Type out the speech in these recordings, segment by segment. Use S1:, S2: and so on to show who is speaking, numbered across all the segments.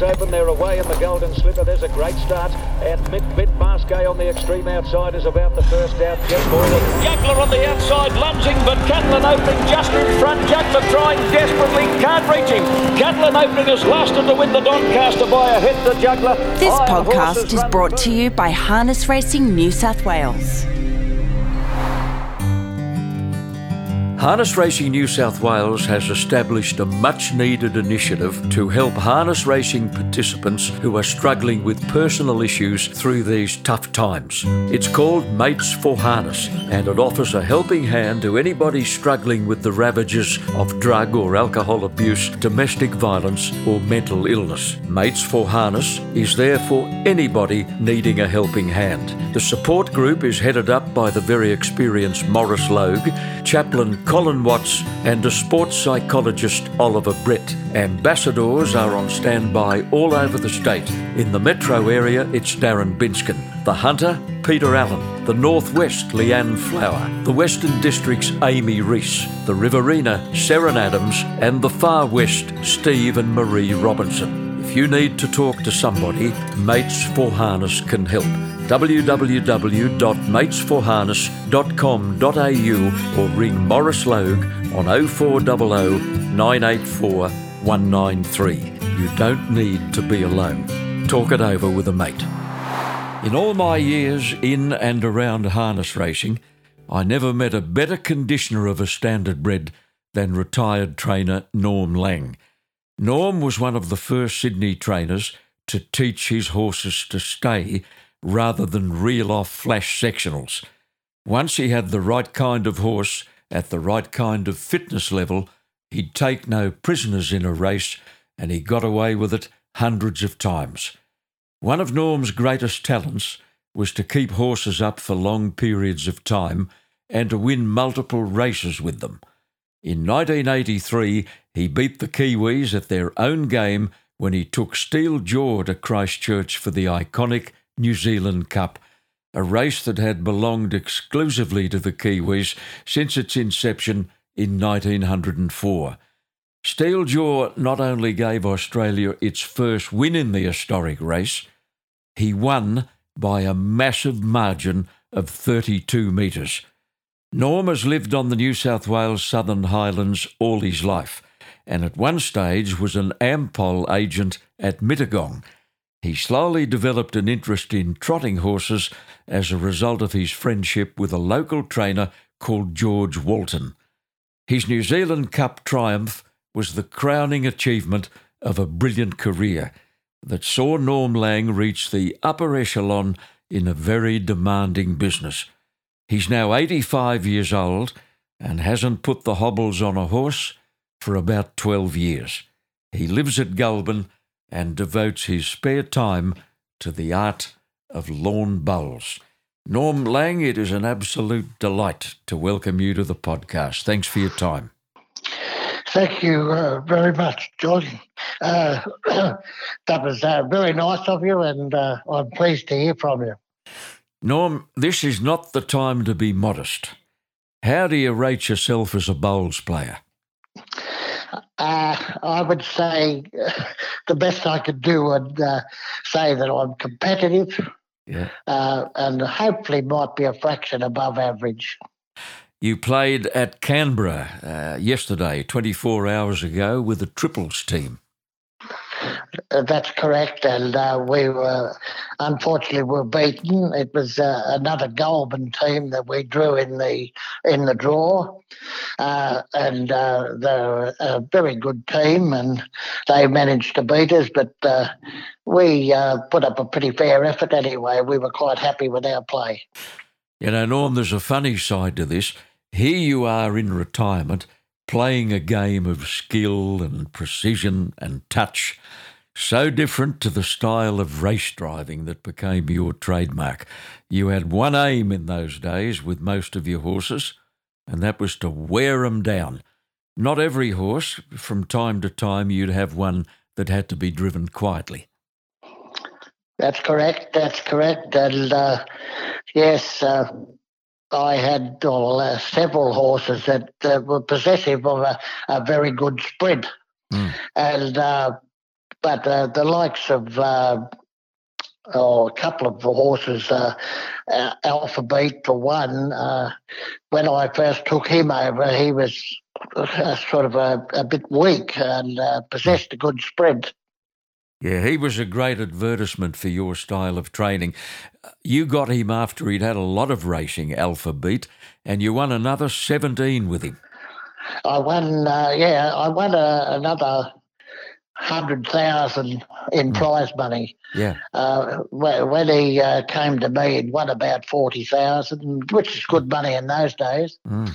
S1: Wales Open. They're away in the Golden Slipper. There's a great start. And Mick Bit Masquet on the extreme outside is about the first out. Jeff Boyle.
S2: Juggler on the outside, lunging, but Catalan Opening just in front. Juggler trying desperately, can't reach him. Catalan Opening is lasted to win the Doncaster by a hit to Juggler.
S3: This
S2: Iron
S3: podcast is brought to you by Harness Racing New South Wales.
S4: Harness Racing New South Wales has established a much needed initiative to help harness racing participants who are struggling with personal issues through these tough times. It's called Mates for Harness and it offers a helping hand to anybody struggling with the ravages of drug or alcohol abuse, domestic violence, or mental illness. Mates for Harness is there for anybody needing a helping hand. The support group is headed up by the very experienced Morris Logue, chaplain Colin Watts, and a sports psychologist Oliver Brett. Ambassadors are on standby all over the state. In the metro area, it's Darren Binskin. The Hunter, Peter Allen. The Northwest, Leanne Flower. The Western District's Amy Reese. The Riverina, Seren Adams. And the Far West, Steve and Marie Robinson. You need to talk to somebody, Mates for Harness can help www.matesforharness.com.au or ring Morris Logue on 0400 984 193. You don't need to be alone. Talk it over with a mate. In all my years in and around harness racing, I never met a better conditioner of a standard bred than retired trainer Norm Lang. Norm was one of the first Sydney trainers to teach his horses to stay rather than reel off flash sectionals. Once he had the right kind of horse at the right kind of fitness level, he'd take no prisoners in a race, and he got away with it hundreds of times. One of Norm's greatest talents was to keep horses up for long periods of time and to win multiple races with them. In 1983, he beat the Kiwis at their own game when he took Steel Jaw to Christchurch for the iconic New Zealand Cup, a race that had belonged exclusively to the Kiwis since its inception in 1904. Steel Jaw not only gave Australia its first win in the historic race, he won by a massive margin of 32 metres. Norm has lived on the New South Wales Southern Highlands all his life, and at one stage was an Ampol agent at Mittagong. He slowly developed an interest in trotting horses as a result of his friendship with a local trainer called George Walton. His New Zealand Cup triumph was the crowning achievement of a brilliant career that saw Norm Lang reach the upper echelon in a very demanding business. He's now 85 years old and hasn't put the hobbles on a horse for about 12 years. He lives at Goulburn and devotes his spare time to the art of lawn bowls. Norm Lang, it is an absolute delight to welcome you to the podcast. Thanks for your time.
S5: Thank you uh, very much, George. Uh, that was uh, very nice of you, and uh, I'm pleased to hear from you.
S4: Norm, this is not the time to be modest. How do you rate yourself as a bowls player?
S5: Uh, I would say uh, the best I could do would uh, say that I'm competitive
S4: Yeah.
S5: uh, and hopefully might be a fraction above average.
S4: You played at Canberra uh, yesterday, 24 hours ago, with the triples team.
S5: Uh, that's correct, and uh, we were unfortunately were beaten. It was uh, another Goulburn team that we drew in the in the draw, uh, and uh, they're a very good team, and they managed to beat us. But uh, we put up a pretty fair effort anyway. We were quite happy with our play.
S4: You know, Norm, there's a funny side to this. Here you are in retirement, playing a game of skill and precision and touch, so different to the style of race driving that became your trademark. You had one aim in those days with most of your horses, and that was to wear wear 'em down. Not every horse, from time to time, you'd have one that had to be driven quietly.
S5: That's correct. That's correct. And uh, yes, uh, I had uh, several horses that uh, were possessive of a, a very good sprint.
S4: Mm.
S5: And uh, but uh, the likes of uh, oh, a couple of horses, uh, uh, Alpha Beat for one. Uh, when I first took him over, he was uh, sort of a, a bit weak and uh, possessed a good sprint.
S4: Yeah, he was a great advertisement for your style of training. You got him after he'd had a lot of racing, Alpha Beat, and you won another 17 with him.
S5: I won, uh, yeah, I won a, another hundred thousand in prize money.
S4: Yeah.
S5: Uh, when when he uh, came to me, he'd won about forty thousand, which is good money in those days.
S4: Mm.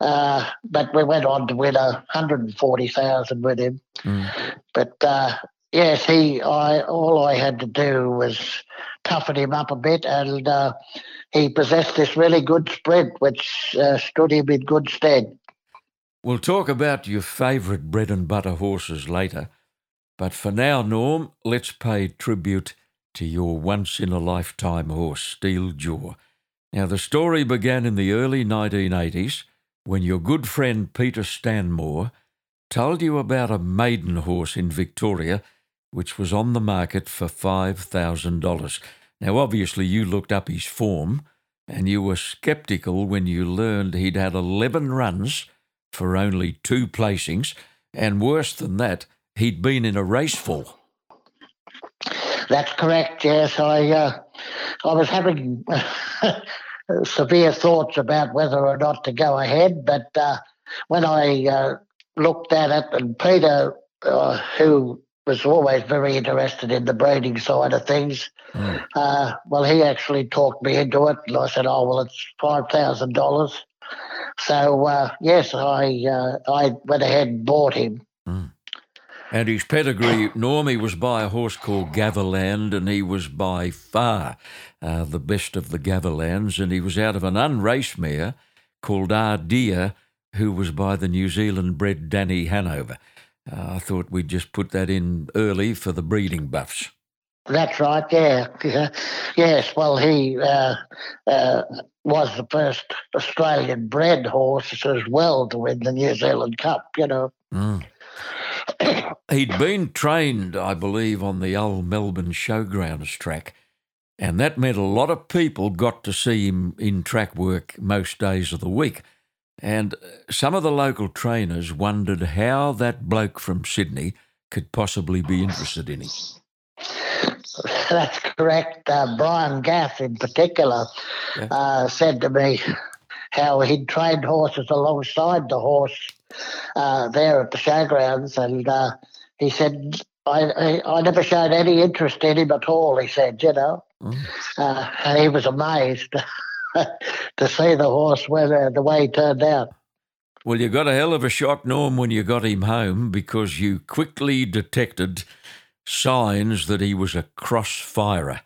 S5: Uh, but we went on to win a hundred and forty thousand with him.
S4: Mm.
S5: But uh, yes, he, I, all I had to do was toughen him up a bit, and uh, he possessed this really good sprint, which uh, stood him in good stead.
S4: We'll talk about your favourite bread and butter horses later. But for now, Norm, let's pay tribute to your once in a lifetime horse, Steel Jaw. Now, the story began in the early 1980s when your good friend Peter Stanmore told you about a maiden horse in Victoria which was on the market for $5,000. Now, obviously, you looked up his form and you were sceptical when you learned he'd had 11 runs for only two placings, and worse than that, he'd been in a race fall.
S5: That's correct. Yes, I uh, I was having severe thoughts about whether or not to go ahead, but uh, when I uh, looked at it, and Peter, uh, who was always very interested in the breeding side of things,
S4: Mm.
S5: uh, well, he actually talked me into it, and I said, "Oh, well, it's five thousand dollars." So uh, yes, I uh, I went ahead and bought him.
S4: And his pedigree, Normie was by a horse called Gaverland, and he was by far uh, the best of the Gaverlands, and he was out of an unraced mare called Ardea, who was by the New Zealand bred Danny Hanover. Uh, I thought we'd just put that in early for the breeding buffs.
S5: That's right. Yeah. yeah. Yes. Well, he uh, uh, was the first Australian bred horse as well to win the New Zealand Cup. You know.
S4: Mm. He'd been trained, I believe, on the old Melbourne Showgrounds track, and that meant a lot of people got to see him in track work most days of the week. And some of the local trainers wondered how that bloke from Sydney could possibly be interested in him.
S5: That's correct. Uh, Brian Gaff, in particular,
S4: Yeah.
S5: uh, said to me how he'd trained horses alongside the horse uh, there at the showgrounds, and uh, he said, I, I, I never showed any interest in him at all, he said, you know.
S4: Mm.
S5: Uh, and he was amazed to see the horse whether, the way he turned out.
S4: Well, you got a hell of a shock, Norm, when you got him home because you quickly detected signs that he was a cross-firer,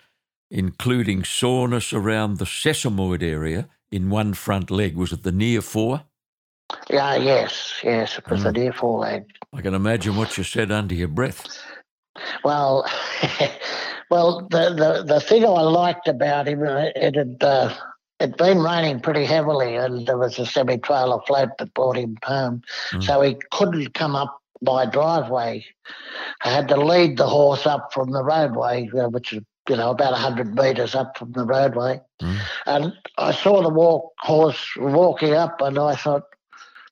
S4: including soreness around the sesamoid area in one front leg. Was it the near fore?
S5: Yeah, yes, yes, it was a near foreleg.
S4: I can imagine what you said under your breath.
S5: Well, well, the, the the thing I liked about him, uh, it had uh, it'd been raining pretty heavily, and there was a semi trailer float that brought him home,
S4: Mm.
S5: so he couldn't come up my driveway. I had to lead the horse up from the roadway, which is you know about hundred metres up from the roadway,
S4: Mm.
S5: and I saw the walk horse walking up, and I thought,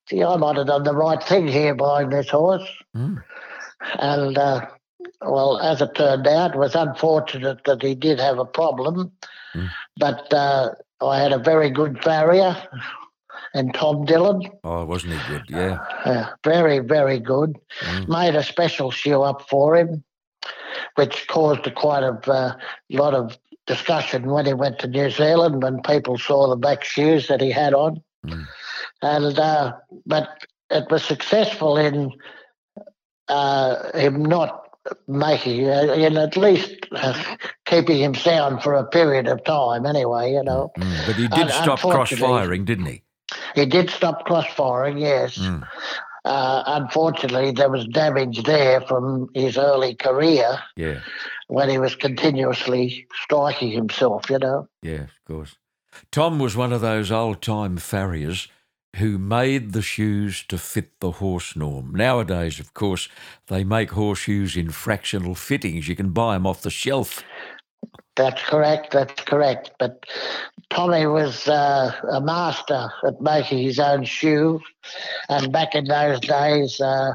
S5: gee, I might have done the right thing here buying this horse.
S4: Mm.
S5: And uh, well, as it turned out, it was unfortunate that he did have a problem,
S4: Mm.
S5: but uh, I had a very good farrier and Tom Dillon.
S4: Oh, wasn't he good? Yeah.
S5: Uh, very, very good.
S4: Mm.
S5: Made a special shoe up for him, which caused a quite a uh, lot of discussion when he went to New Zealand when people saw the black shoes that he had on.
S4: Mm.
S5: And uh, but it was successful in uh, him not making, uh, in at least uh, keeping him sound for a period of time. Anyway, you know,
S4: Mm. But he did
S5: Un-
S4: stop cross-firing, didn't he?
S5: he did stop cross-firing. Yes.
S4: Mm.
S5: Uh, unfortunately, there was damage there from his early career
S4: Yeah.
S5: when he was continuously striking himself, you know.
S4: Yeah, of course. Tom was one of those old time farriers who made the shoes to fit the horse norm. Nowadays, of course, they make horseshoes in fractional fittings. You can buy them off the shelf.
S5: That's correct. That's correct. But Tommy was uh, a master at making his own shoe, and back in those days, uh,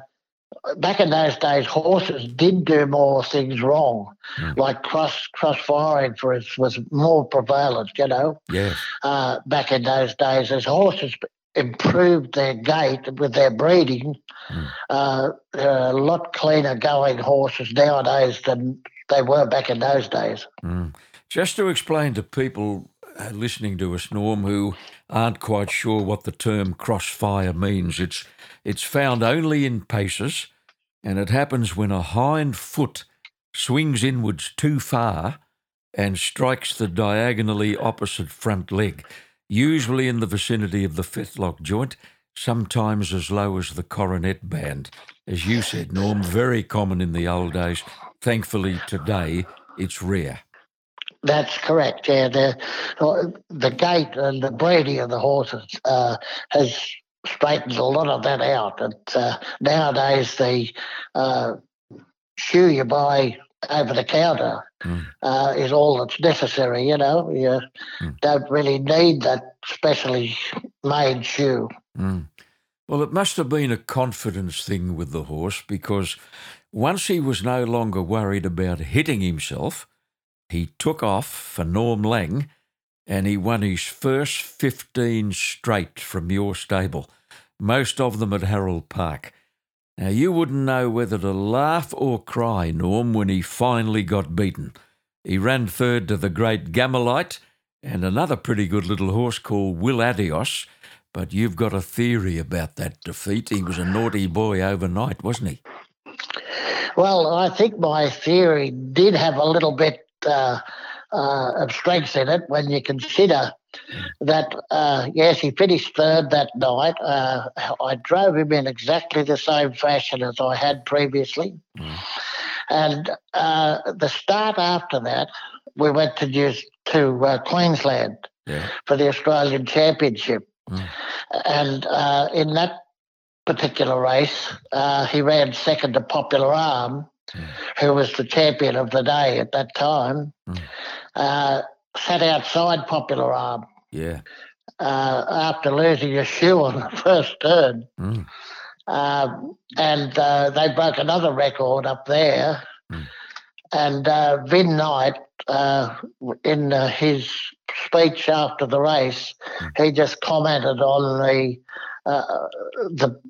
S5: back in those days, horses did do more things wrong,
S4: Mm.
S5: like cross cross firing, for instance, was more prevalent. You know,
S4: Yes.
S5: uh, back in those days, as horses improved their gait with their breeding,
S4: Mm.
S5: uh, they're a lot cleaner going horses nowadays than they were back in those days.
S4: Mm. Just to explain to people uh, listening to us, Norm, who aren't quite sure what the term crossfire means, it's it's found only in paces, and it happens when a hind foot swings inwards too far and strikes the diagonally opposite front leg, usually in the vicinity of the fetlock joint, sometimes as low as the coronet band. As you said, Norm, very common in the old days. Thankfully, today it's rare.
S5: That's correct. Yeah, the the gait and the breeding of the horses uh, has straightened a lot of that out. And uh, nowadays, the uh, shoe you buy over the counter
S4: Mm.
S5: uh, is all that's necessary. You know, you
S4: Mm.
S5: don't really need that specially made shoe.
S4: Mm. Well, it must have been a confidence thing with the horse because once he was no longer worried about hitting himself, he took off for Norm Lang and he won his first 15 straight from your stable, most of them at Harold Park. Now, you wouldn't know whether to laugh or cry, Norm, when he finally got beaten. He ran third to the great Gammalite and another pretty good little horse called Will Adios. But you've got a theory about that defeat. He was a naughty boy overnight, wasn't he?
S5: Well, I think my theory did have a little bit uh, uh, of strength in it when you consider that, uh, yes, he finished third that night. Uh, I drove him in exactly the same fashion as I had previously.
S4: Mm.
S5: And uh, the start after that, we went to, New- to uh, Queensland
S4: Yeah.
S5: for the Australian Championship.
S4: Mm.
S5: And uh, in that particular race, uh, he ran second to Popular Alm,
S4: Mm.
S5: who was the champion of the day at that time. Sat outside Popular Alm
S4: Yeah.
S5: uh, after losing a shoe on the first turn.
S4: Mm.
S5: Um, and uh, they broke another record up there.
S4: Mm.
S5: And uh, Vin Knight, uh, in uh, his speech after the race,
S4: Mm.
S5: he just commented on the uh, the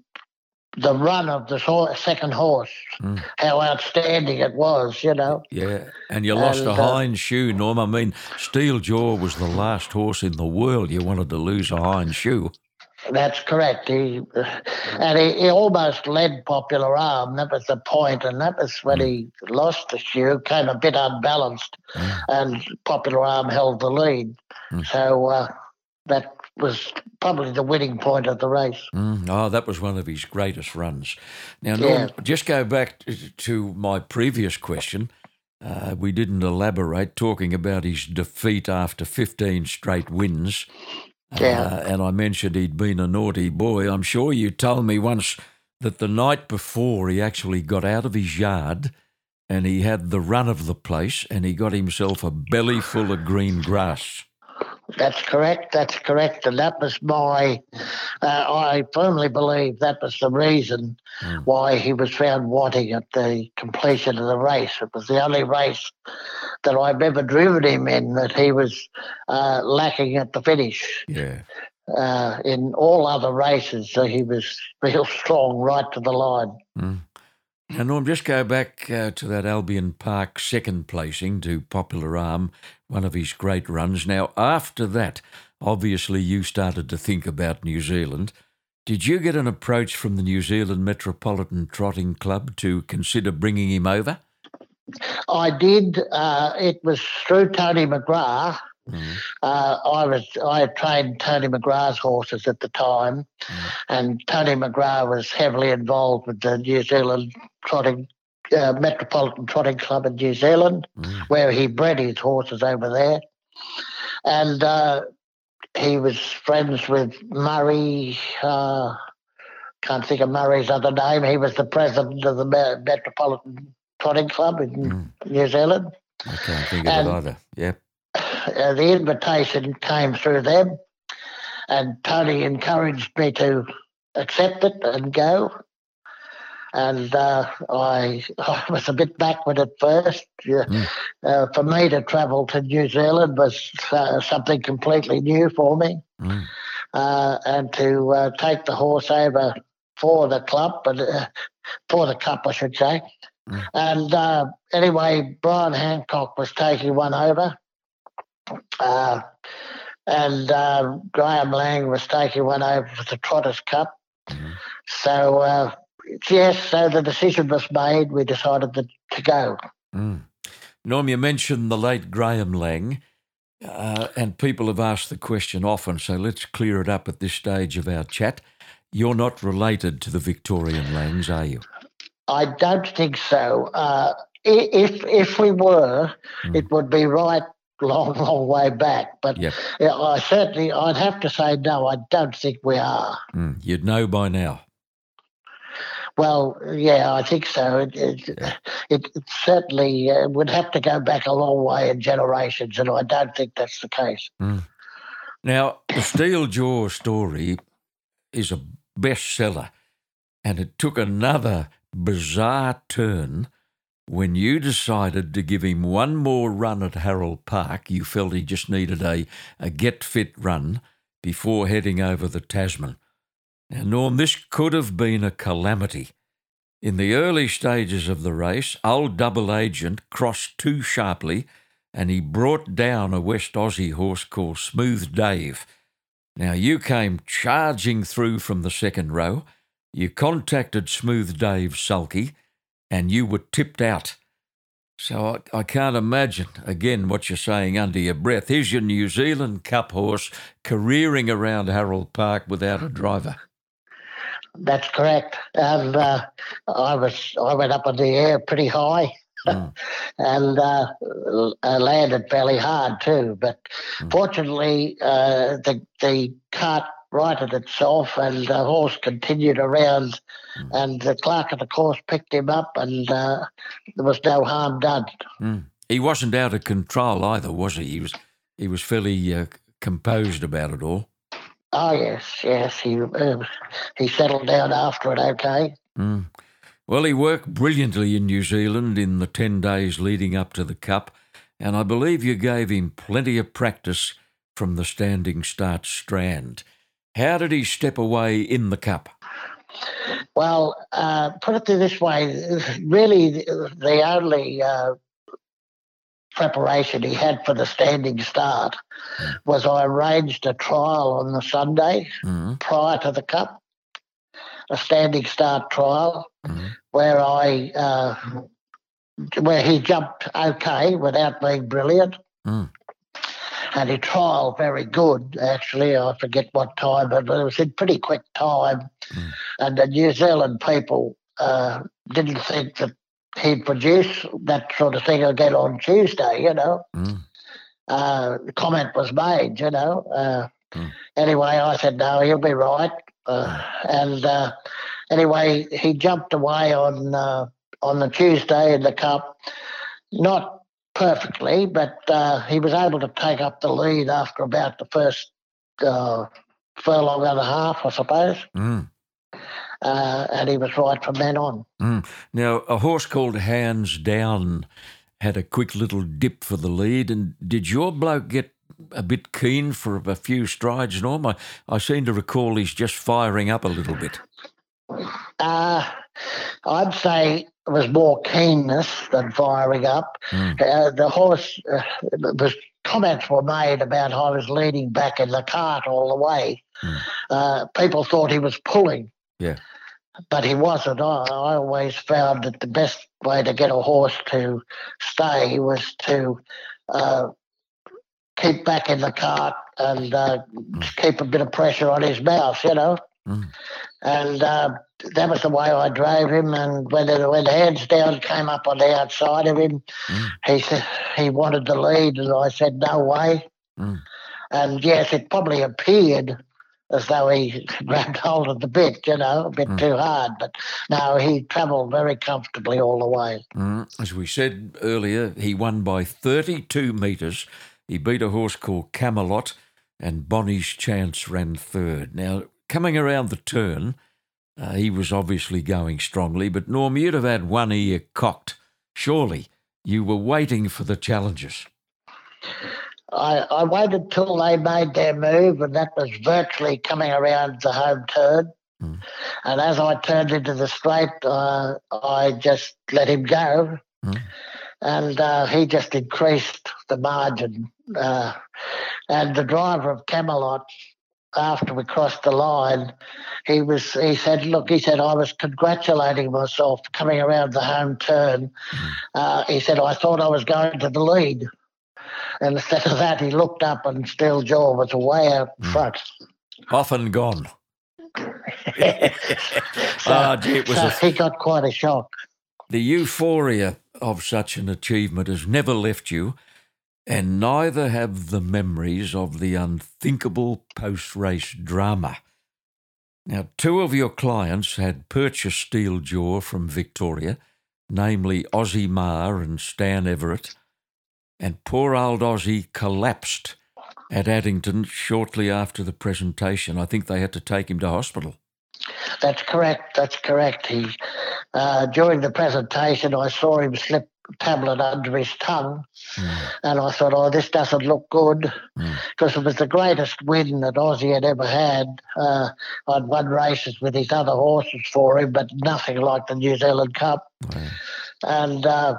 S5: the run of the second horse,
S4: Mm.
S5: how outstanding it was. You know,
S4: Yeah. And you lost a
S5: And, uh,
S4: hind shoe, Norm. I mean, Steel Jaw was the last horse in the world you wanted to lose a hind shoe.
S5: that's correct. He and he, he almost led Popular Alm. That was the point, and that was when he lost the shoe, came a bit unbalanced,
S4: Mm.
S5: and Popular Alm held the lead.
S4: Mm.
S5: So uh, that was probably the winning point of the race.
S4: Mm, oh, that was one of his greatest runs. Now, Norm,
S5: Yeah.
S4: just go back to my previous question. Uh, we didn't elaborate talking about his defeat after 15 straight wins.
S5: Yeah.
S4: Uh, and I mentioned he'd been a naughty boy. I'm sure you told me once that the night before he actually got out of his yard and he had the run of the place and he got himself a belly full of green grass.
S5: That's correct. That's correct. And that was my, uh, I firmly believe that was the reason
S4: Mm.
S5: why he was found wanting at the completion of the race. It was the only race that I've ever driven him in that he was uh, lacking at the finish.
S4: Yeah.
S5: Uh, in all other races, so he was real strong right to the line.
S4: Mm. Now, Norm, just go back uh, to that Albion Park second placing to Popular Alm, one of his great runs. Now, after that, obviously you started to think about New Zealand. Did you get an approach from the New Zealand Metropolitan Trotting Club to consider bringing him over?
S5: I did. Uh, it was through Tony McGrath.
S4: Mm.
S5: Uh, I was I trained Tony McGrath's horses at the time,
S4: Mm.
S5: and Tony McGrath was heavily involved with the New Zealand Trotting uh, Metropolitan Trotting Club in New Zealand,
S4: Mm.
S5: where he bred his horses over there. And uh, he was friends with Murray. Uh, can't think of Murray's other name. He was the president of the Metropolitan Trotting Club in mm. New Zealand.
S4: I can't think of and, it either. Yep.
S5: Uh, the invitation came through them, and Tony encouraged me to accept it and go. And uh, I, I, was a bit backward at first. Mm. Uh, for me to travel to New Zealand was uh, something completely new for me. Mm. and to uh, take the horse over for the club, but uh, for the cup, I should say. Mm. And anyway, Brian Hancock was taking one over. And Graham Lang was taking one over for the Trotters Cup. Mm-hmm. So, uh, yes, so the decision was made. We decided to, to go.
S4: Mm. Norm, you mentioned the late Graham Lang, uh, and people have asked the question often, so let's clear it up at this stage of our chat. You're not related to the Victorian Langs, are you?
S5: I don't think so. Uh, if if we were, mm. it would be right long, long way back. But yep. I certainly, I'd have to say no. I don't think we are.
S4: Mm, you'd know by now.
S5: Well, yeah, I think so. It, it, yeah. it, it certainly uh, would have to go back a long way in generations, and I don't think that's the case.
S4: Mm. Now, the Steel Jaw story is a bestseller, and it took another bizarre turn when you decided to give him one more run at Harold Park, you felt he just needed a, a get fit run before heading over the Tasman. Now, Norm, this could have been a calamity. In the early stages of the race, old double agent crossed too sharply and he brought down a West Aussie horse called Smooth Dave. Now, you came charging through from the second row. You contacted Smooth Dave sulky and you were tipped out. So I, I, can't imagine, again, what you're saying under your breath. Here's your New Zealand Cup horse careering around Harold Park without a driver.
S5: That's correct. And uh, I was I went up in the air pretty high. Mm. and uh, I landed fairly hard too. But mm. fortunately, uh, the the cart righted itself, and the horse continued around. Mm. And the clerk of the course picked him up, and uh, there was no harm done.
S4: Mm. He wasn't out of control either, was he? He was he was fairly uh, composed about it all.
S5: Oh yes, yes. He uh, he settled down after it. Okay.
S4: Mm. Well, he worked brilliantly in New Zealand in the ten days leading up to the Cup, and I believe you gave him plenty of practice from the standing start strand. How did he step away in the cup?
S5: Well, uh, put it this way really, the only uh, preparation he had for the standing start mm. was I arranged a trial on the Sunday mm. prior to the cup, a standing start trial mm. where I. Uh, where he jumped okay without being brilliant. Mm and he trialled very good, actually. I forget what time, but it was in pretty quick time. Mm. And the New Zealand people uh, didn't think that he'd produce that sort of thing again on Tuesday, you know. Mm. Uh, the comment was made, you know. Uh, mm. Anyway, I said, no, he'll be right. Uh, and uh, anyway, he jumped away on uh, on the Tuesday in the Cup, not perfectly, but uh, he was able to take up the lead after about the first uh, furlong and a half, I suppose. Mm. Uh, and he was right from then on.
S4: Mm. Now, a horse called Hands Down had a quick little dip for the lead. And did your bloke get a bit keen for a few strides, Norm? I, I seem to recall he's just firing up a little bit.
S5: Uh, I'd say it was more keenness than firing up. Mm. Uh, the horse, uh, was comments were made about how I was leaning back in the cart all the way. Mm. Uh, people thought he was pulling.
S4: Yeah.
S5: But he wasn't. I, I always found that the best way to get a horse to stay was to uh, keep back in the cart and uh, mm. keep a bit of pressure on his mouth, you know. Mm. And uh, that was the way I drove him. And when the, when down came up on the outside of him, mm. he said he wanted the lead, and I said no way. Mm. And yes, it probably appeared as though he grabbed hold of the bit, you know, a bit
S4: Mm.
S5: too hard. But no, he travelled very comfortably all the way.
S4: Mm, as we said earlier, he won by 32 metres. He beat a horse called Camelot, and Bonnie's Chance ran third. Now, coming around the turn, uh, he was obviously going strongly, but Norm, you'd have had one ear cocked. Surely you were waiting for the challenges.
S5: I, I waited till they made their move, and that was virtually coming around the home turn.
S4: Mm.
S5: And as I turned into the straight, uh, I just let him go.
S4: Mm.
S5: And uh, he just increased the margin. Uh, and the driver of Camelot, after we crossed the line, he was he said, "Look," he said, "I was congratulating myself coming around the home turn." Uh, he said, "I thought I was going to the lead." And instead of that, he looked up and Steel Jaw was way out front.
S4: Off and gone.
S5: so,
S4: Ah, gee, it was
S5: so
S4: a-
S5: he got quite a shock.
S4: The euphoria of such an achievement has never left you, and neither have the memories of the unthinkable post race drama. Now, two of your clients had purchased Steel Jaw from Victoria, namely Ozzie Marr and Stan Everett, and poor old Ozzie collapsed at Addington shortly after the presentation. I think they had to take him to hospital.
S5: That's correct. That's correct. He uh, during the presentation, I saw him slip tablet under his tongue, and I thought, "Oh, this doesn't look good,"
S4: Mm.
S5: because it was the greatest win that Ozzie had ever had. Uh, I'd won races with his other horses for him, but nothing like the New Zealand Cup.
S4: Wow.
S5: and uh,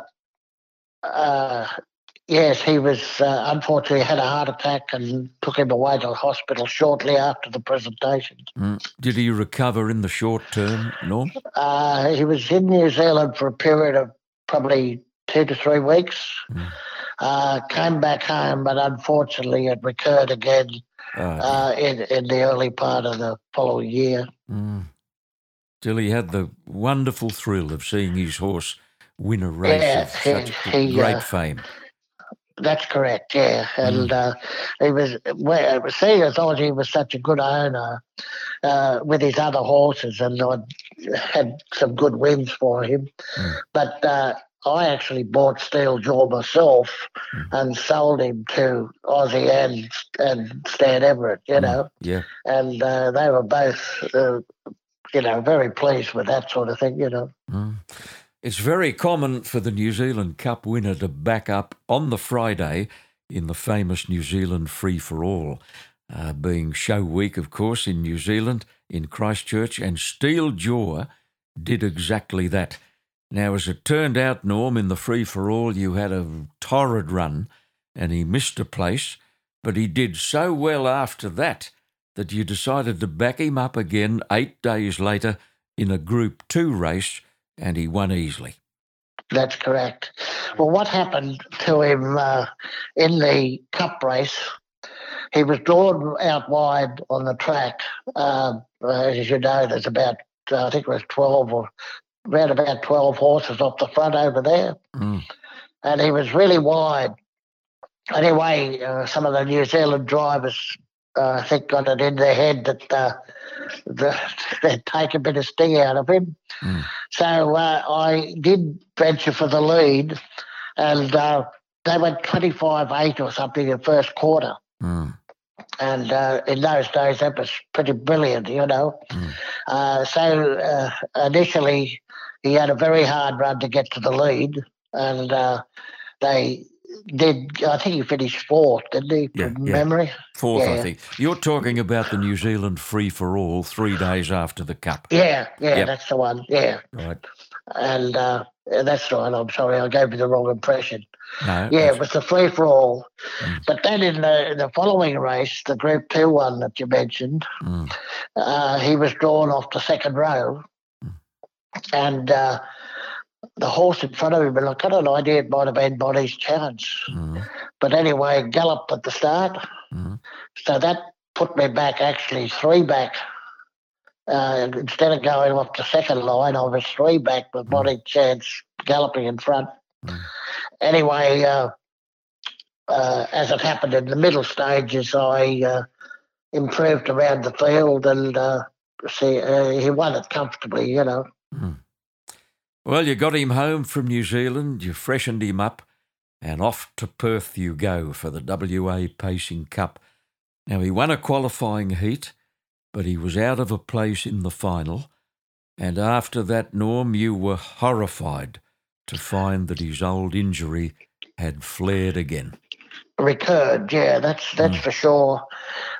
S5: uh, yes, he was uh, unfortunately had a heart attack and took him away to the hospital shortly after the presentation.
S4: Mm. Did he recover in the short term, Norm?
S5: Uh, he was in New Zealand for a period of probably two to three weeks.
S4: Mm.
S5: Uh, came back home, but unfortunately, it recurred again
S4: Ah,
S5: uh, in in the early part of the following year.
S4: Mm. Till he had the wonderful thrill of seeing his horse win a race
S5: Yeah,
S4: of such
S5: he- he,
S4: great
S5: uh,
S4: fame.
S5: That's correct, yeah. And uh, he was, well, seeing as though he was such a good owner uh, with his other horses, and I had some good wins for him.
S4: Mm.
S5: But uh, I actually bought Steel Jaw myself and sold him to Ozzie and and Stan Everett, you know,
S4: Yeah.
S5: and uh, they were both, uh, you know, very pleased with that sort of thing, you know.
S4: Mm. It's very common for the New Zealand Cup winner to back up on the Friday in the famous New Zealand Free for All, uh, being show week, of course, in New Zealand, in Christchurch, and Steel Jaw did exactly that. Now, as it turned out, Norm, in the Free for All, you had a torrid run and he missed a place, but he did so well after that that you decided to back him up again eight days later in a Group 2 race and he won easily.
S5: That's correct. Well, what happened to him uh, in the cup race? He was drawn out wide on the track. Um, as you know, there's about uh, I think it was twelve or around about twelve horses off the front over there,
S4: Mm.
S5: and he was really wide. Anyway, uh, some of the New Zealand drivers, uh, I think, got it in their head that uh, the, they'd take a bit of sting out of him.
S4: Mm.
S5: So uh, I did venture for the lead, and uh, they went 25 8 or something in the first quarter.
S4: Mm.
S5: And uh, in those days, that was pretty brilliant, you know.
S4: Mm.
S5: Uh, so uh, initially, he had a very hard run to get to the lead, and uh, they did. I think he finished fourth, didn't he?
S4: Yeah,
S5: From
S4: yeah.
S5: memory.
S4: Fourth, I think. You're talking about the New Zealand Free for All three days after the Cup.
S5: Yeah, yeah,
S4: Yep.
S5: that's the one. Yeah,
S4: Right.
S5: And uh, that's right. I'm sorry, I gave you the wrong impression.
S4: No.
S5: Yeah, it was the free for all.
S4: Mm.
S5: But then in the in the following race, the Group Two one that you mentioned,
S4: Mm.
S5: uh, he was drawn off the second row,
S4: Mm.
S5: and uh, the horse in front of him, and I got an idea it might have been Bonnie's chance.
S4: Mm.
S5: But anyway, galloped at the start,
S4: Mm.
S5: so that put me back actually three back. Uh, instead of going off the second line, I was three back with Bonnie Chance galloping in front.
S4: Mm.
S5: Anyway, uh, uh, as it happened in the middle stages, I uh, improved around the field and uh, see, uh, he won it comfortably, you know.
S4: Well, you got him home from New Zealand, you freshened him up, and off to Perth you go for the WA Pacing Cup. Now, he won a qualifying heat, but he was out of a place in the final. And after that, Norm, you were horrified to find that his old injury had flared again.
S5: Recurred, yeah, that's that's for sure.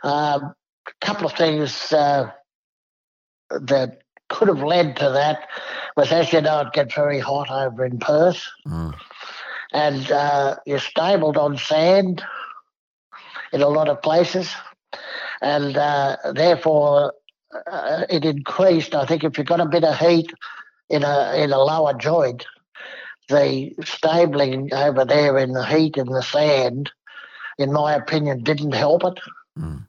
S5: Um, a couple of things uh, that could have led to that was, as you know, it gets very hot over in Perth,
S4: Mm.
S5: and uh, you're stabled on sand in a lot of places, and uh, therefore uh, it increased. I think if you've got a bit of heat in a in a lower joint, the stabling over there in the heat in the sand, in my opinion, didn't help it.
S4: Mm.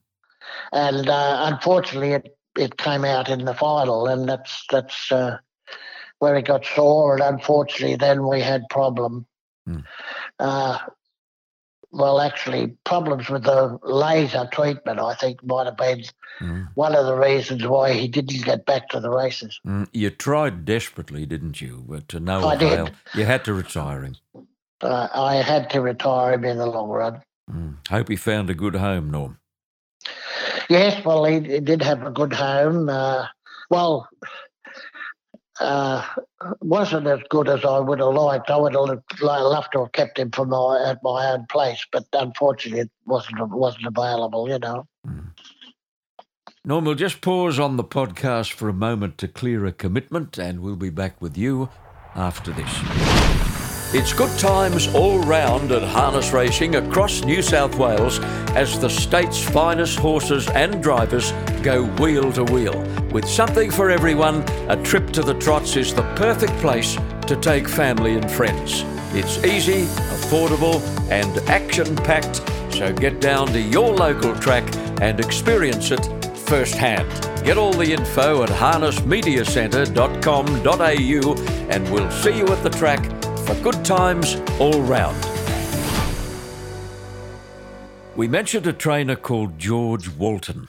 S5: And uh, unfortunately, it, it came out in the final, and that's that's uh, where it got sore. And unfortunately, then we had problem. Uh, well, actually, problems with the laser treatment. I think might have been
S4: Mm.
S5: one of the reasons why he didn't get back to the races.
S4: Mm. You tried desperately, didn't you? But to no
S5: I did.
S4: avail. You had to retire him.
S5: Uh, I had to retire him in the long run.
S4: Mm. Hope he found a good home, Norm.
S5: Yes, well, he, he did have a good home. Uh, well, uh, wasn't as good as I would have liked. I would have loved to have kept him for my at my own place, but unfortunately, it wasn't wasn't available. You know.
S4: Norm, we'll just pause on the podcast for a moment to clear a commitment, and we'll be back with you after this. It's good times all round at harness racing across New South Wales as the state's finest horses and drivers go wheel to wheel. With something for everyone, a trip to the trots is the perfect place to take family and friends. It's easy, affordable, and action packed, so get down to your local track and experience it firsthand. Get all the info at harnessmediacentre.com.au and we'll see you at the track for good times all round. We mentioned a trainer called George Walton,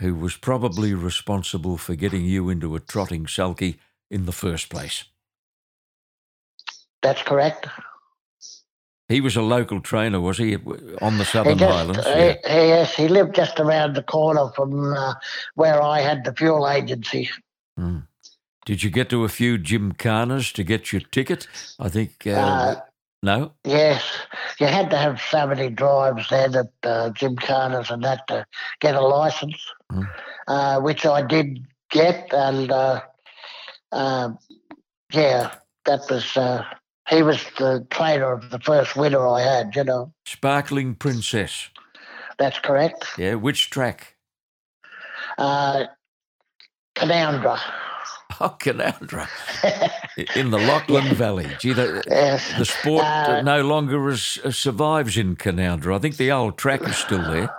S4: who was probably responsible for getting you into a trotting sulky in the first place.
S5: That's correct.
S4: He was a local trainer, was he, on the
S5: He
S4: Southern
S5: just,
S4: Highlands?
S5: he- he- yes, he lived just around the corner from uh, where I had the fuel agency.
S4: Mm. Did you get to a few gymkhanas to get your ticket? I think. Uh,
S5: Uh,
S4: no?
S5: Yes, you had to have so many drives there that uh, Gymkhanas and that to get a license,
S4: Mm.
S5: uh, which I did get, and uh, uh, yeah, that was. Uh, he was the trainer of the first winner I had. You know,
S4: Sparkling Princess.
S5: that's correct.
S4: Yeah, which track?
S5: Uh, Canowindra.
S4: Canowindra. in the Lachlan Valley. Gee, the,
S5: Yes.
S4: the sport
S5: Uh,
S4: no longer is, uh, survives in Canowindra. I think the old track is still there.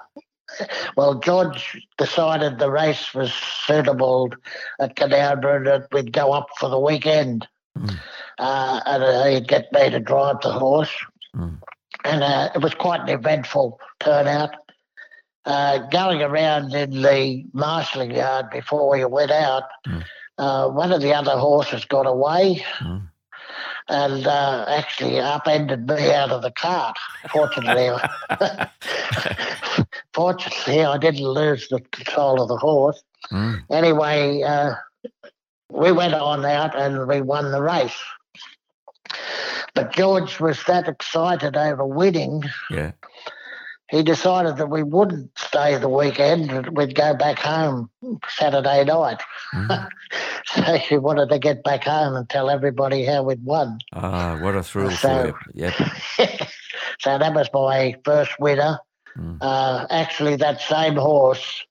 S5: Well, George decided the race was suitable at Canowindra and that we'd go up for the weekend.
S4: Mm.
S5: Uh, and uh, he'd get me to drive the horse.
S4: Mm.
S5: And uh, it was quite an eventful turnout. Uh, going around in the marshalling yard before we went out,
S4: Mm.
S5: Uh, one of the other horses got away
S4: Mm.
S5: and uh, actually upended me out of the cart. Fortunately, fortunately, I didn't lose the control of the horse.
S4: Mm.
S5: Anyway, uh, we went on out and we won the race. But George was that excited over winning,
S4: Yeah.
S5: He decided that we wouldn't stay the weekend. We'd go back home Saturday night.
S4: Mm.
S5: So he wanted to get back home and tell everybody how we'd won.
S4: Ah, what a thrill for
S5: So-
S4: you. Yep.
S5: so that was my first winner.
S4: Mm.
S5: Uh, actually, that same horse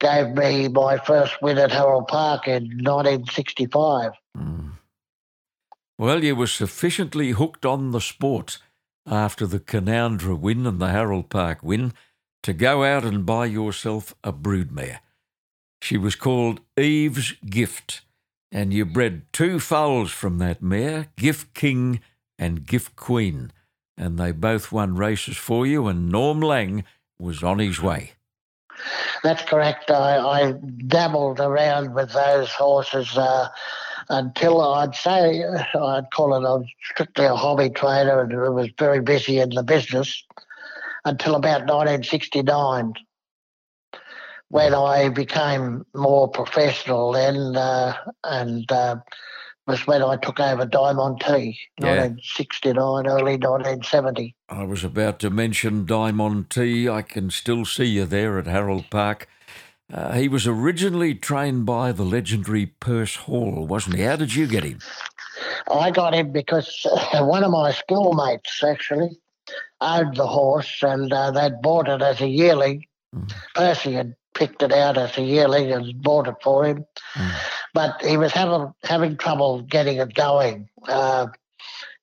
S5: gave me my first win at Harold Park in 1965.
S4: Mm. Well, you were sufficiently hooked on the sport after the Canowindra win and the Harold Park win to go out and buy yourself a broodmare. She was called Eve's Gift, and you bred two foals from that mare, Gift King and Gift Queen, and they both won races for you, and Norm Lang was on his way.
S5: That's correct. I, I dabbled around with those horses uh, until I'd say I'd call it I was strictly a hobby trader and it was very busy in the business until about 1969 when I became more professional then uh, and uh, was when I took over Diamond T,
S4: Yeah.
S5: 1969, early 1970.
S4: I was about to mention Diamond T. I can still see you there at Harold Park. Uh, he was originally trained by the legendary Perce Hall, wasn't he? How did you get him?
S5: I got him because uh, one of my schoolmates actually owned the horse and uh, they'd bought it as a yearling. Percy had picked it out as a yearling and bought it for him. But he was having, having trouble getting it going. Uh,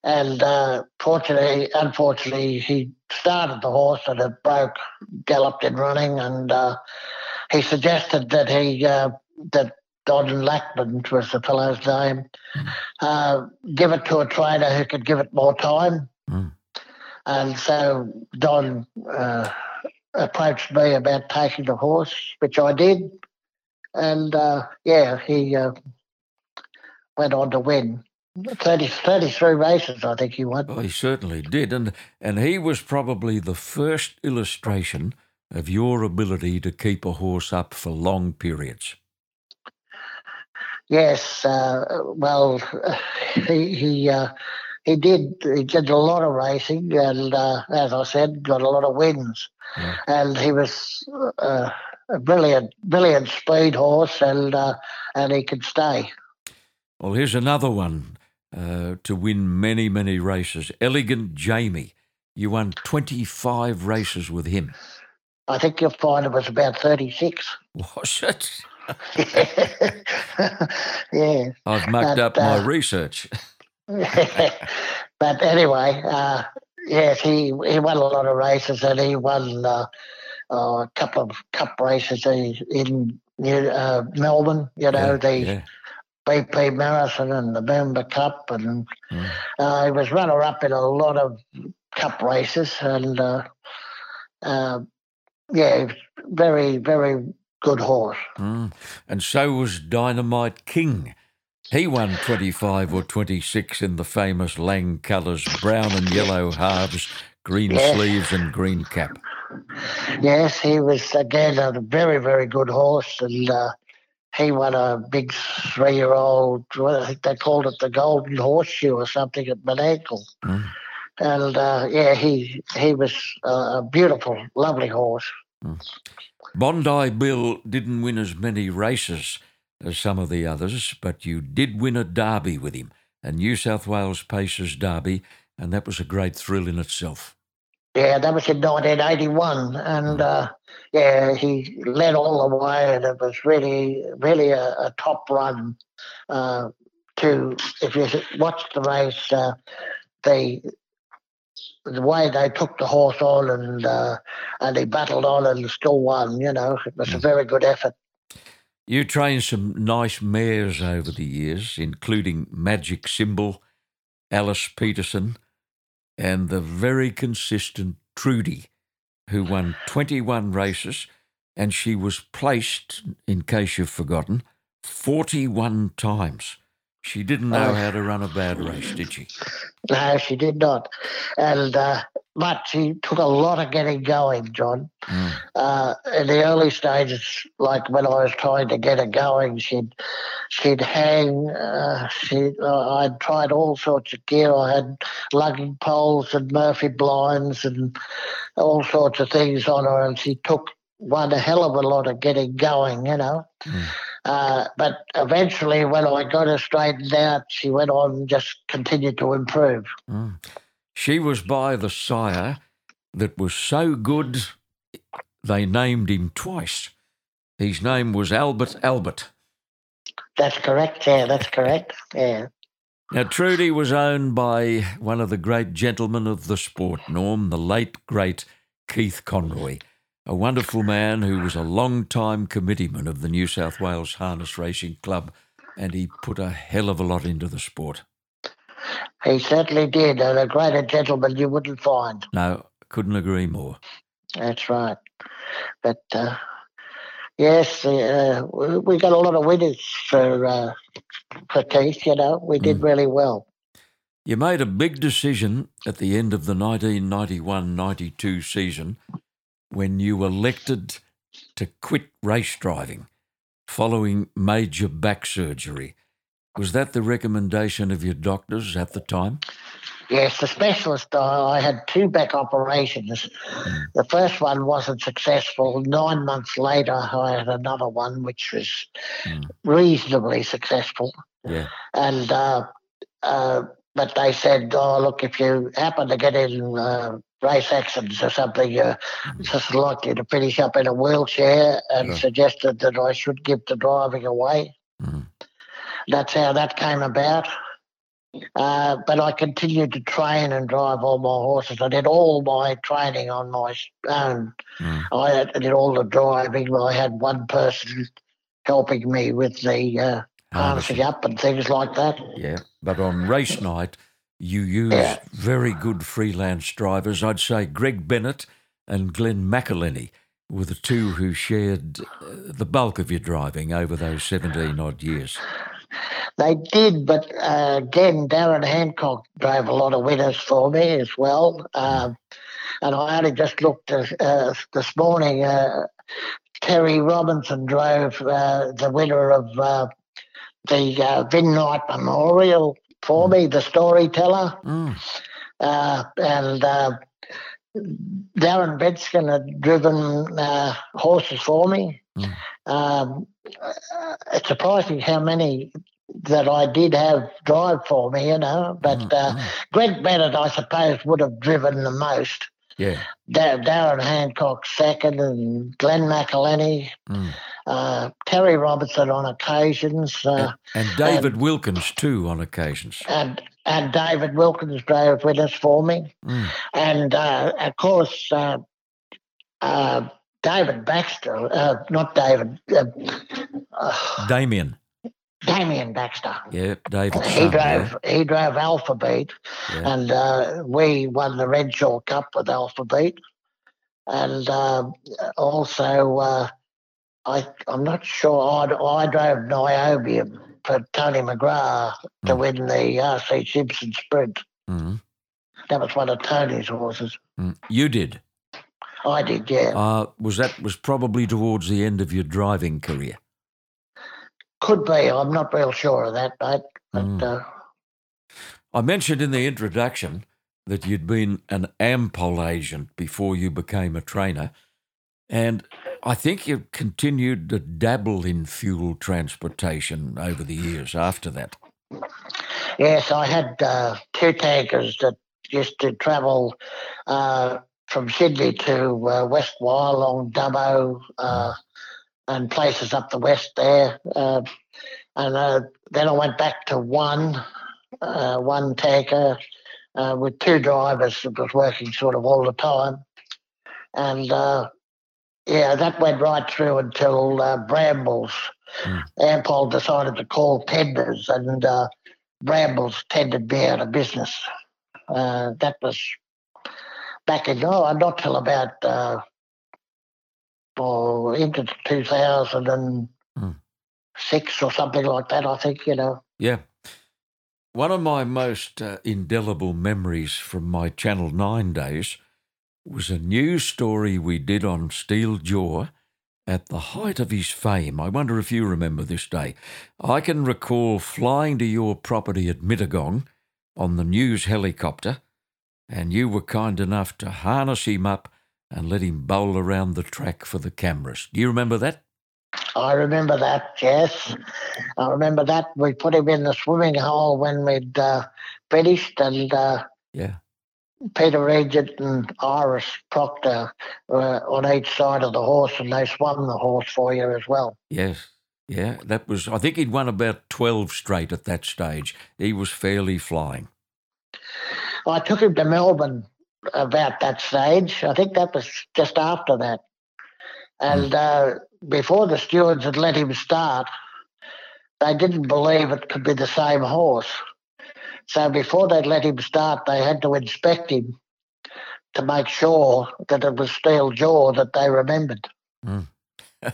S5: and uh, fortunately, unfortunately, he started the horse and it broke, galloped in running, and uh, he suggested that he uh, that Don Lackland was the fellow's name, uh, give it to a trainer who could give it more time.
S4: Mm.
S5: And so Don uh, approached me about taking the horse, which I did. And uh, yeah, he uh, went on to win 30, 33 races, I think he won.
S4: Oh, he certainly did, and and he was probably the first illustration of your ability to keep a horse up for long periods.
S5: Yes, uh, well, he he uh, he did he did a lot of racing, and uh, as I said, got a lot of wins.
S4: Yeah.
S5: And he was uh, a brilliant, brilliant speed horse, and uh, and he could stay.
S4: Well, here's another one uh, to win many, many races. Elegant Jamie. You won 25 races with him.
S5: I think you'll find it was about thirty six.
S4: Was it?
S5: yeah.
S4: I've mucked
S5: But,
S4: up my
S5: uh,
S4: research.
S5: but anyway, uh, yes, he he won a lot of races, and he won uh, uh, a couple of cup races in, uh, Melbourne. You know,
S4: yeah,
S5: the
S4: yeah.
S5: BP Marathon and the Member Cup, and
S4: Mm.
S5: uh, he was runner up in a lot of cup races, and uh, uh, yeah, very very good horse.
S4: Mm. And so was Dynamite King. He won 25 or 26 in the famous Lang colours brown and yellow halves, green
S5: Yeah.
S4: sleeves, and green cap.
S5: Yes, he was again a very, very good horse, and uh, he won a big three-year-old. Well, I think they called it the Golden Horseshoe or something at Menangle.
S4: Mm.
S5: And uh, yeah, he he was uh, a beautiful, lovely horse.
S4: Bondi Bill didn't win as many races as some of the others, but you did win a derby with him, a New South Wales Pacers derby, and that was a great thrill in itself.
S5: Yeah, that was in 1981, and uh, yeah, he led all the way, and it was really, really a, a top run. Uh, to if you watch the race, uh, they the way they took the horse on and uh, and he battled on and still won. You know, it was a very good effort.
S4: You trained some nice mares over the years, including Magic Symbol, Alice Peterson, and the very consistent Trudy, who won 21 races, and she was placed, in case you've forgotten, 41 times. She didn't know
S5: Oh.
S4: how to run a bad race, did she?
S5: No, she did not, and uh, but she took a lot of getting going, John.
S4: Mm.
S5: uh, in the early stages, like when I was trying to get her going, she'd she'd hang. Uh, she uh, I'd tried all sorts of gear. I had lugging poles and Murphy blinds and all sorts of things on her, and she took one hell of a lot of getting going, you know.
S4: Mm.
S5: Uh, but eventually, when I got her straightened out, she went on and just continued to improve.
S4: Mm. She was by the sire that was so good they named him twice. His name was Albert Albert.
S5: That's correct. Yeah, that's correct. Yeah.
S4: Now, Trudy was owned by one of the great gentlemen of the sport, Norm, the late, great Keith Conroy, a wonderful man who was a long-time committeeman of the New South Wales Harness Racing Club, and he put a hell of a lot into the sport.
S5: He certainly did, and a greater gentleman you wouldn't find.
S4: No, couldn't agree more.
S5: That's right. But uh, yes, uh, we- we got a lot of winners for uh, for Keith. You know, we did really well.
S4: You made a big decision at the end of the 1991 92 season when you elected to quit race driving following major back surgery. Was that the recommendation of your doctors at the time?
S5: Yes, the specialist. Uh, I had two back operations. The first one wasn't successful. Nine months later, I had another one, which was
S4: Mm.
S5: reasonably successful.
S4: Yeah.
S5: And uh, uh, but they said, "Oh, look, if you happen to get in uh, race accidents or something, you're just likely to finish up in a wheelchair," and
S4: Yeah.
S5: suggested that I should give the driving away.
S4: Mm.
S5: That's how that came about. Uh, but I continued to train and drive all my horses. I did all my training on my own.
S4: Mm.
S5: I I did all the driving. I had one person helping me with the uh, harnessing up and things like that.
S4: Yeah. But on race night, you used
S5: Yeah.
S4: very good freelance drivers. I'd say Greg Bennett and Glenn McElhenney were the two who shared uh, the bulk of your driving over those 17 odd years.
S5: They did, but uh, again, Darren Hancock drove a lot of winners for me as well. Um, and I only just looked uh, this morning. Uh, Terry Robinson drove uh, the winner of uh, the uh, Vin Knight Memorial for me, the storyteller.
S4: Mm.
S5: Uh, and uh, Darren Bedskin had driven uh, horses for me.
S4: Mm.
S5: Um, it's surprising how many that I did have drive for me, you know. But
S4: Mm,
S5: uh,
S4: mm.
S5: Greg Bennett, I suppose, would have driven the most.
S4: Yeah.
S5: Da- Darren Hancock second, and Glenn McElhenney,
S4: Mm.
S5: Uh, Terry Robertson on occasions, uh,
S4: And David Wilkins, too, on occasions.
S5: and and David Wilkins drove with us for me.
S4: Mm.
S5: And uh, of course, uh, uh, David Baxter, uh, not David,
S4: Damien.
S5: Damien Baxter.
S4: Yeah, David.
S5: He drove. He drove Alphabet,
S4: Yeah.
S5: and uh, we won the Redshaw Cup with Alphabet. And uh, also, uh, I I'm not sure. I, I drove Niobium for Tony McGrath to
S4: Mm.
S5: win the RC Simpson Sprint.
S4: Mm.
S5: That was one of Tony's horses.
S4: Mm. You did.
S5: I did, yeah.
S4: Uh, was that was probably towards the end of your driving career?
S5: Could be. I'm not real sure of that, mate. But
S4: Mm.
S5: uh,
S4: I mentioned in the introduction that you'd been an Ampol agent before you became a trainer, and I think you continued to dabble in fuel transportation over the years after that.
S5: yes, I had uh, two tankers that used to travel uh, from Sydney to uh, West Wyalong Dubbo uh, and places up the west there. Uh, and uh, then I went back to one, uh, one tanker with two drivers that was working sort of all the time. And yeah, that went right through until uh, Brambles.
S4: Mm.
S5: Ampol decided to call tenders, and uh, Brambles tendered me out of business. Uh, that was back in, oh, not till about uh, into 2006 or something like that, I think, you know.
S4: Yeah. One of my most uh, indelible memories from my Channel 9 days was a news story we did on Steel Jaw at the height of his fame. I wonder if you remember this day. I can recall flying to your property at Mittagong on the news helicopter, and you were kind enough to harness him up and let him bowl around the track for the cameras. Do you remember that?
S5: I remember that, yes. I remember that. We put him in the swimming hole when we'd uh, finished, and uh,
S4: Yeah.
S5: Peter Regent and Iris Proctor were on each side of the horse, and they swum the horse for you as well.
S4: Yes. Yeah, that was, I think he'd won about 12 straight at that stage. He was fairly flying.
S5: I took him to Melbourne about that stage. I think that was just after that. And uh, before the stewards had let him start, they didn't believe it could be the same horse. So before they'd let him start, they had to inspect him to make sure that it was steel jaw that they remembered.
S4: Mm.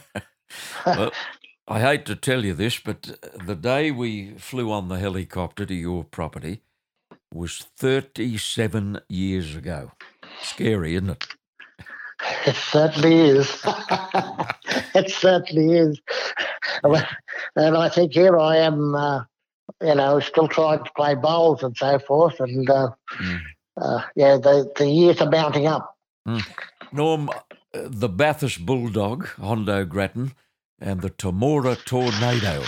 S4: well, I hate to tell you this, but the day we flew on the helicopter to your property was 37 years ago. Scary, isn't it?
S5: It certainly is. it certainly is. And I think here I am, uh, you know, still trying to play bowls and so forth. And uh, mm. uh, yeah, the, the years are mounting up.
S4: Mm. Norm, uh, the Bathurst Bulldog, Hondo Grattan, and the Temora Tornado,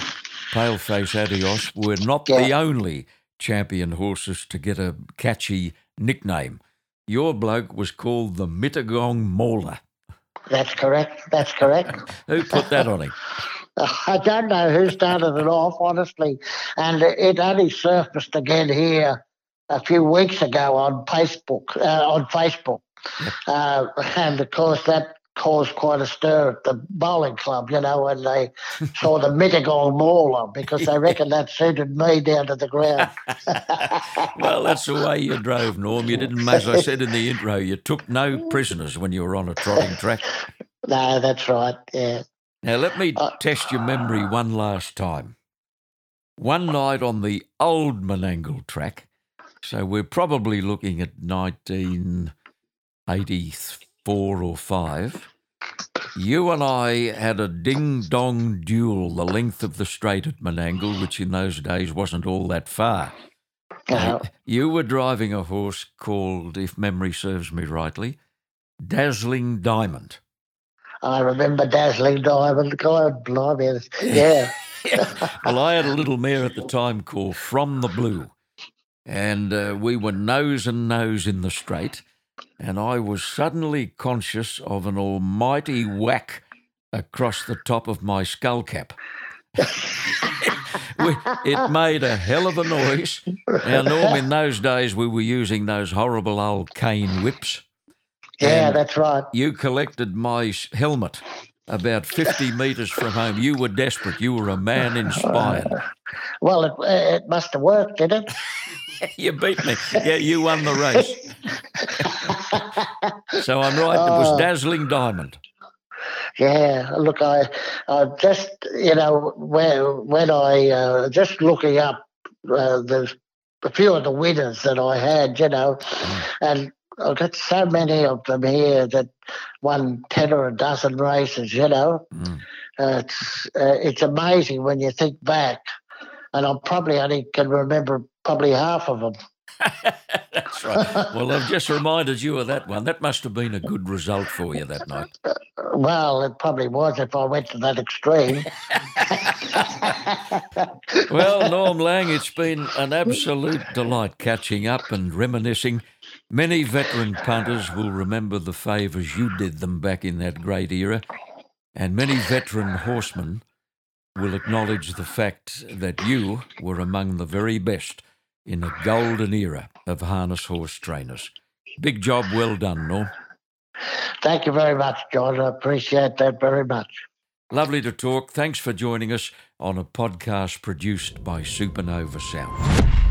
S4: Paleface Adios, were not yeah. the only champion horses to get a catchy nickname. Your bloke was called the Mittagong Mauler.
S5: That's correct. That's correct.
S4: Who put that on him?
S5: I don't know who started it off, honestly, and it only surfaced again here a few weeks ago on Facebook. Uh, on Facebook, uh, and of course that caused quite a stir at the bowling club, you know, when they saw the Mittagong Mauler because they reckoned that suited me down to the ground.
S4: well, that's the way you drove, Norm. You didn't, as I said in the intro, you took no prisoners when you were on a trotting track.
S5: No, that's right, yeah.
S4: Now, let me uh, test your memory one last time. One night on the old Menangle track, so we're probably looking at 1984 or five, you and I had a ding dong duel the length of the straight at Menangle, which in those days wasn't all that far. Uh, you were driving a horse called, if memory serves me rightly, Dazzling Diamond.
S5: I remember Dazzling Diamond. God, blimey. Yeah.
S4: yeah. Well, I had a little mare at the time called From the Blue, and uh, we were nose and nose in the straight and I was suddenly conscious of an almighty whack across the top of my skull cap. it made a hell of a noise. Now, Norm, in those days, we were using those horrible old cane whips.
S5: Yeah, that's right.
S4: You collected my helmet about 50 metres from home. You were desperate. You were a man inspired.
S5: Well, it, it must have worked, didn't it?
S4: you beat me. Yeah, you won the race. so I'm right. It was oh. dazzling diamond.
S5: Yeah, look, I, I just, you know, when when I uh, just looking up, uh, there's a few of the winners that I had, you know, mm. and I've got so many of them here that won ten or a dozen races, you know. Mm. Uh, it's uh, it's amazing when you think back, and I probably only can remember probably half of them.
S4: That's right. Well, I've just reminded you of that one. That must have been a good result for you that night.
S5: Well, it probably was if I went to that extreme.
S4: well, Norm Lang, it's been an absolute delight catching up and reminiscing. Many veteran punters will remember the favours you did them back in that great era, and many veteran horsemen will acknowledge the fact that you were among the very best in a golden era of harness horse trainers. Big job well done, Norm.
S5: Thank you very much, John. I appreciate that very much.
S4: Lovely to talk. Thanks for joining us on a podcast produced by Supernova Sound.